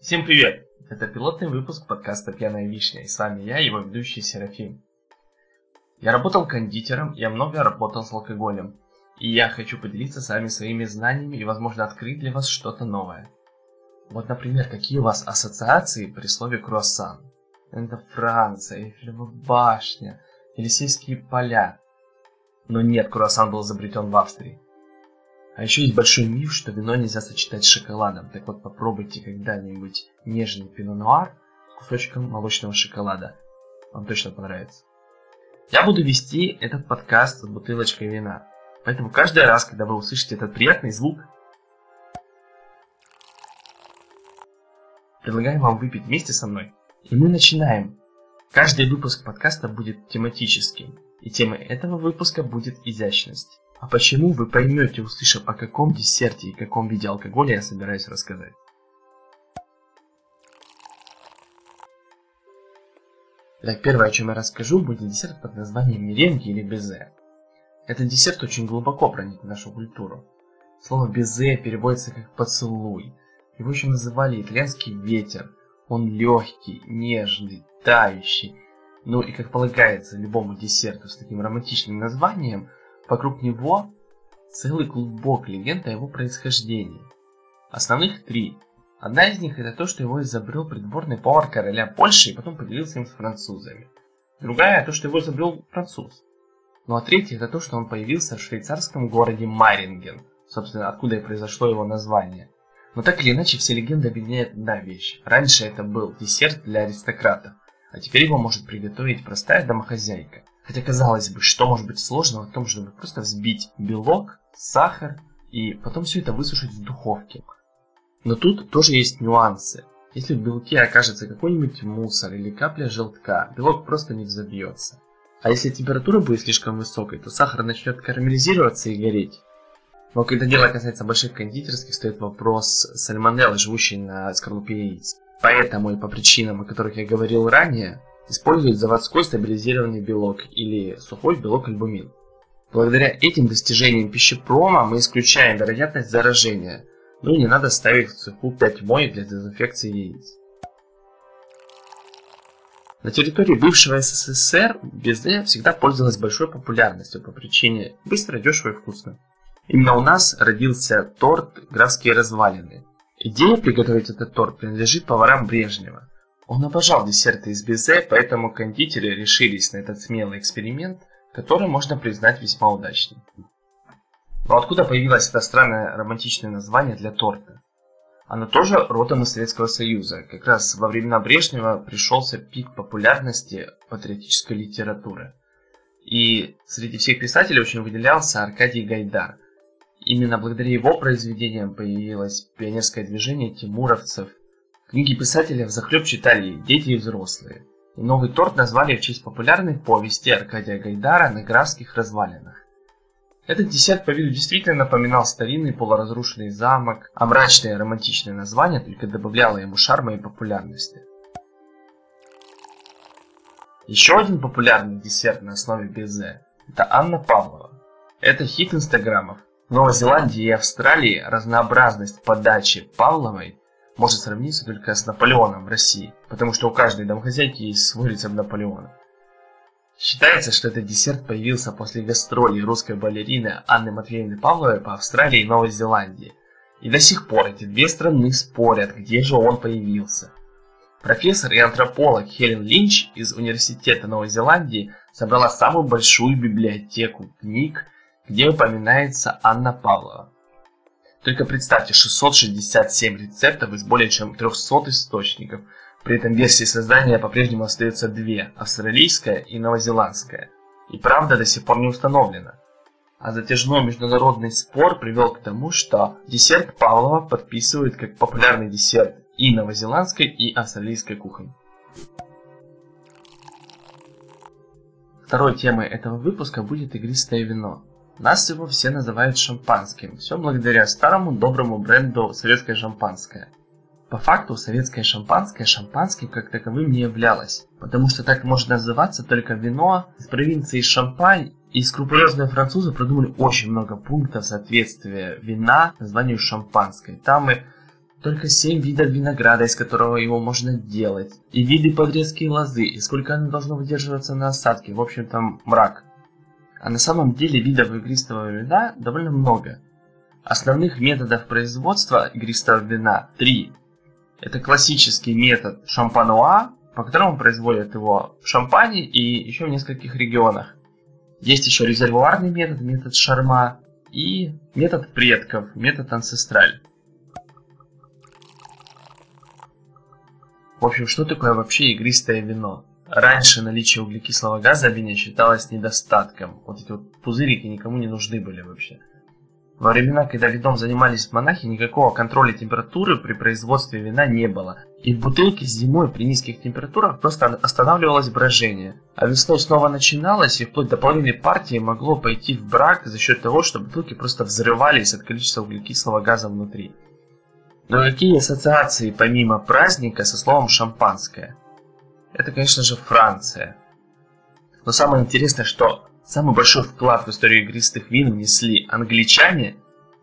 Всем привет! Это пилотный выпуск подкаста «Пьяная вишня» и с вами я, его ведущий Серафим. Я работал кондитером, я много работал с алкоголем, и я хочу поделиться с вами своими знаниями и, возможно, открыть для вас что-то новое. Вот, например, какие у вас ассоциации при слове «круассан»? Это Франция, Эйфелева башня, Елисейские поля. Но нет, круассан был изобретен в Австрии. А еще есть большой миф, что вино нельзя сочетать с шоколадом. Так вот, попробуйте когда-нибудь нежный пино-нуар с кусочком молочного шоколада. Вам точно понравится. Я буду вести этот подкаст с бутылочкой вина. Поэтому каждый раз, когда вы услышите этот приятный звук, предлагаю вам выпить вместе со мной. И мы начинаем. Каждый выпуск подкаста будет тематическим. И темой этого выпуска будет изящность. А почему вы поймете, услышав о каком десерте и каком виде алкоголя я собираюсь рассказать. Итак, первое, о чем я расскажу, будет десерт под названием меренги или безе. Этот десерт очень глубоко проник в нашу культуру. Слово безе переводится как поцелуй. Его еще называли итальянский ветер. Он легкий, нежный, тающий. Ну и как полагается любому десерту с таким романтичным названием, Вокруг него целый клубок легенд о его происхождении. Основных три. Одна из них это то, что его изобрел придворный повар короля Польши и потом поделился им с французами. Другая то, что его изобрел француз. Ну а третья это то, что он появился в швейцарском городе Маринген, собственно, откуда и произошло его название. Но так или иначе, все легенды объединяют одна вещь. Раньше это был десерт для аристократов, а теперь его может приготовить простая домохозяйка. Хотя, казалось бы, что может быть сложного в том, чтобы просто взбить белок, сахар и потом все это высушить в духовке. Но тут тоже есть нюансы. Если в белке окажется какой-нибудь мусор или капля желтка, белок просто не взобьется. А если температура будет слишком высокой, то сахар начнет карамелизироваться и гореть. Но когда дело касается больших кондитерских, стоит вопрос сальмонеллы, живущей на скорлупе яиц. Поэтому и по причинам, о которых я говорил ранее, использует заводской стабилизированный белок или сухой белок альбумин. Благодаря этим достижениям пищепрома мы исключаем вероятность заражения, ну и не надо ставить в цеху 5 моек для дезинфекции яиц. На территории бывшего СССР безе всегда пользовалась большой популярностью по причине быстро, дешево и вкусно. Именно у нас родился торт «Графские развалины». Идея приготовить этот торт принадлежит поварам Брежнева. Он обожал десерты из безе, поэтому кондитеры решились на этот смелый эксперимент, который можно признать весьма удачным. Но откуда появилось это странное романтичное название для торта? Оно тоже родом из Советского Союза. Как раз во времена Брежнева пришелся пик популярности патриотической литературы. И среди всех писателей очень выделялся Аркадий Гайдар. Именно благодаря его произведениям появилось пионерское движение тимуровцев Книги писателя взахлеб читали дети и взрослые. И новый торт назвали в честь популярной повести Аркадия Гайдара на графских развалинах. Этот десерт по виду действительно напоминал старинный полуразрушенный замок, а мрачное романтичное название только добавляло ему шарма и популярности. Еще один популярный десерт на основе безе – это Анна Павлова. Это хит инстаграмов. В Новой Зеландии и Австралии разнообразность подачи Павловой может сравниться только с Наполеоном в России, потому что у каждой домохозяйки есть свой рецепт Наполеона. Считается, что этот десерт появился после гастролей русской балерины Анны Матвеевны Павловой по Австралии и Новой Зеландии. И до сих пор эти две страны спорят, где же он появился. Профессор и антрополог Хелен Линч из Университета Новой Зеландии собрала самую большую библиотеку книг, где упоминается Анна Павлова. Только представьте, 667 рецептов из более чем 300 источников. При этом версии создания по-прежнему остается две – австралийская и новозеландская. И правда до сих пор не установлена. А затяжной международный спор привел к тому, что десерт Павлова подписывают как популярный десерт и новозеландской, и австралийской кухни. Второй темой этого выпуска будет игристое вино. Нас его все называют шампанским. Все благодаря старому доброму бренду «Советское шампанское». По факту советское шампанское шампанским как таковым не являлось, потому что так может называться только вино из провинции Шампань, и скрупулезные французы продумали очень много пунктов соответствия вина названию шампанское. Там и только 7 видов винограда, из которого его можно делать, и виды подрезки лозы, и сколько оно должно выдерживаться на осадке, в общем там мрак. А на самом деле видов игристого вина довольно много. Основных методов производства игристого вина три. Это классический метод шампануа, по которому производят его в Шампане и еще в нескольких регионах. Есть еще резервуарный метод, метод Шарма и метод предков, метод Ансестраль. В общем, что такое вообще игристое вино? Раньше наличие углекислого газа в вине считалось недостатком. Вот эти вот пузырики никому не нужны были вообще. Во времена, когда вином занимались монахи, никакого контроля температуры при производстве вина не было. И в бутылке зимой при низких температурах просто останавливалось брожение. А весной снова начиналось, и вплоть до половины партии могло пойти в брак за счет того, что бутылки просто взрывались от количества углекислого газа внутри. Но какие ассоциации помимо праздника со словом «шампанское»? Это, конечно же, Франция. Но самое интересное, что Самый большой вклад в историю игристых вин внесли англичане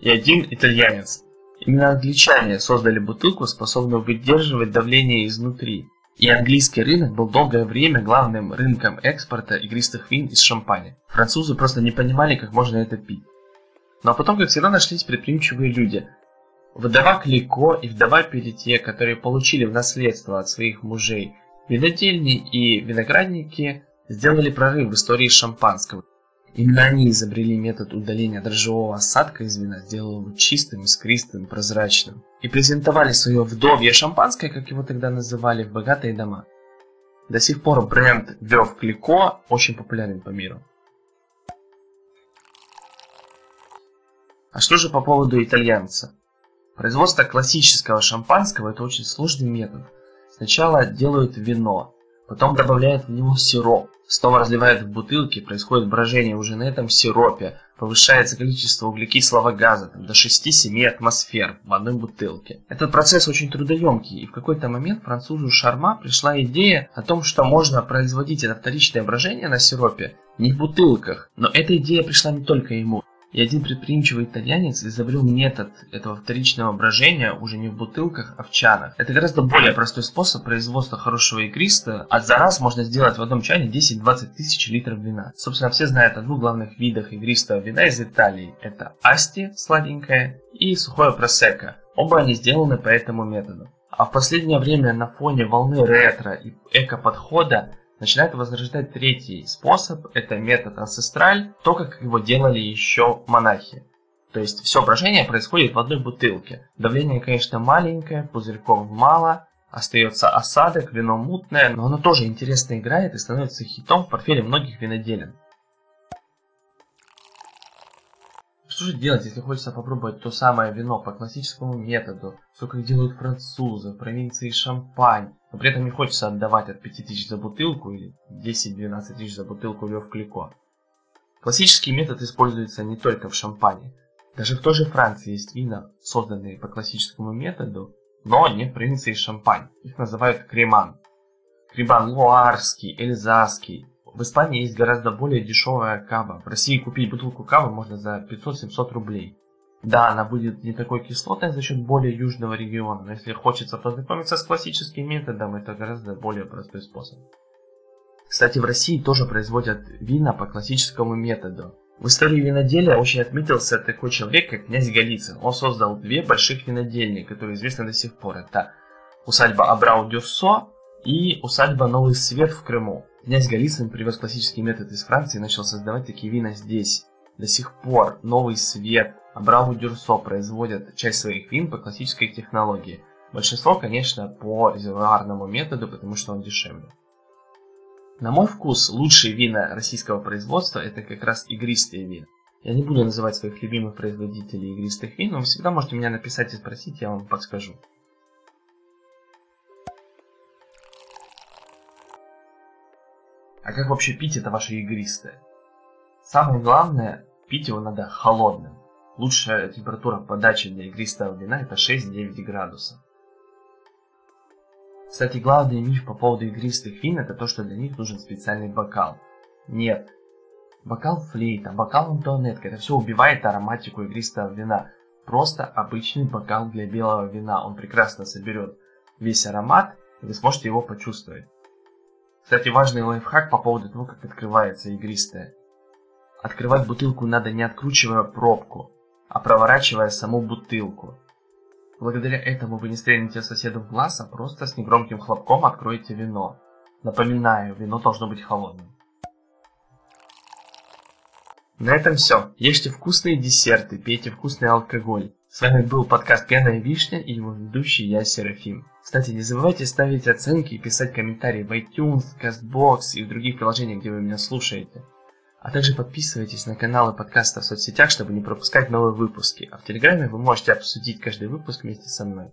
и один итальянец. Именно англичане создали бутылку, способную выдерживать давление изнутри. И английский рынок был долгое время главным рынком экспорта игристых вин из шампани. Французы просто не понимали, как можно это пить. Но потом, как всегда, нашлись предприимчивые люди. Вдова Клико и вдова Перетье, которые получили в наследство от своих мужей винодельни и виноградники, сделали прорыв в истории шампанского. Именно они изобрели метод удаления дрожжевого осадка из вина, сделав его чистым, искристым, прозрачным. И презентовали свое вдовье шампанское, как его тогда называли, в богатые дома. До сих пор бренд Вев Клико очень популярен по миру. А что же по поводу итальянца? Производство классического шампанского – это очень сложный метод. Сначала делают вино, потом добавляют в него сироп, Снова разливают в бутылки, происходит брожение уже на этом сиропе, повышается количество углекислого газа там, до 6-7 атмосфер в одной бутылке. Этот процесс очень трудоемкий, и в какой-то момент французу Шарма пришла идея о том, что можно производить это вторичное брожение на сиропе не в бутылках. Но эта идея пришла не только ему. И один предприимчивый итальянец изобрел метод этого вторичного брожения уже не в бутылках, а в чанах. Это гораздо более простой способ производства хорошего игриста, а за раз можно сделать в одном чане 10-20 тысяч литров вина. Собственно, все знают о двух главных видах игристого вина из Италии. Это асти, сладенькое, и сухое просека. Оба они сделаны по этому методу. А в последнее время на фоне волны ретро и эко-подхода начинает возрождать третий способ, это метод анцестраль, то, как его делали еще монахи. То есть все брожение происходит в одной бутылке. Давление, конечно, маленькое, пузырьков мало, остается осадок, вино мутное, но оно тоже интересно играет и становится хитом в портфеле многих виноделин. Что же делать, если хочется попробовать то самое вино по классическому методу, все как делают французы, в провинции Шампань, но при этом не хочется отдавать от 5000 за бутылку или 10-12 тысяч за бутылку Лев Клико. Классический метод используется не только в Шампане. Даже в той же Франции есть вина, созданные по классическому методу, но не в провинции Шампань. Их называют креман. Креман луарский, эльзасский, в Испании есть гораздо более дешевая кава. В России купить бутылку кавы можно за 500-700 рублей. Да, она будет не такой кислотной за счет более южного региона, но если хочется познакомиться с классическим методом, это гораздо более простой способ. Кстати, в России тоже производят вина по классическому методу. В истории виноделия очень отметился такой человек, как князь Голицын. Он создал две больших винодельни, которые известны до сих пор. Это усадьба Абрау-Дюрсо и усадьба Новый Свет в Крыму. Князь Голицын привез классический метод из Франции и начал создавать такие вина здесь. До сих пор Новый Свет, Абрау Дюрсо производят часть своих вин по классической технологии. Большинство, конечно, по резервуарному методу, потому что он дешевле. На мой вкус, лучшие вина российского производства это как раз игристые вина. Я не буду называть своих любимых производителей игристых вин, но вы всегда можете меня написать и спросить, я вам подскажу. А как вообще пить это ваше игристое? Самое главное, пить его надо холодным. Лучшая температура подачи для игристого вина это 6-9 градусов. Кстати, главный миф по поводу игристых вин это то, что для них нужен специальный бокал. Нет. Бокал флейта, бокал антуанетка, это все убивает ароматику игристого вина. просто обычный бокал для белого вина. Он прекрасно соберет весь аромат, и вы сможете его почувствовать. Кстати, важный лайфхак по поводу того, как открывается игристое. Открывать бутылку надо не откручивая пробку, а проворачивая саму бутылку. Благодаря этому вы не стрельнете соседу в глаз, а просто с негромким хлопком откроете вино. Напоминаю, вино должно быть холодным. На этом все. Ешьте вкусные десерты, пейте вкусный алкоголь. С вами был подкаст «Пьяная вишня» и его ведущий я, Серафим. Кстати, не забывайте ставить оценки и писать комментарии в iTunes, CastBox и в других приложениях, где вы меня слушаете. А также подписывайтесь на каналы подкаста в соцсетях, чтобы не пропускать новые выпуски. А в Телеграме вы можете обсудить каждый выпуск вместе со мной.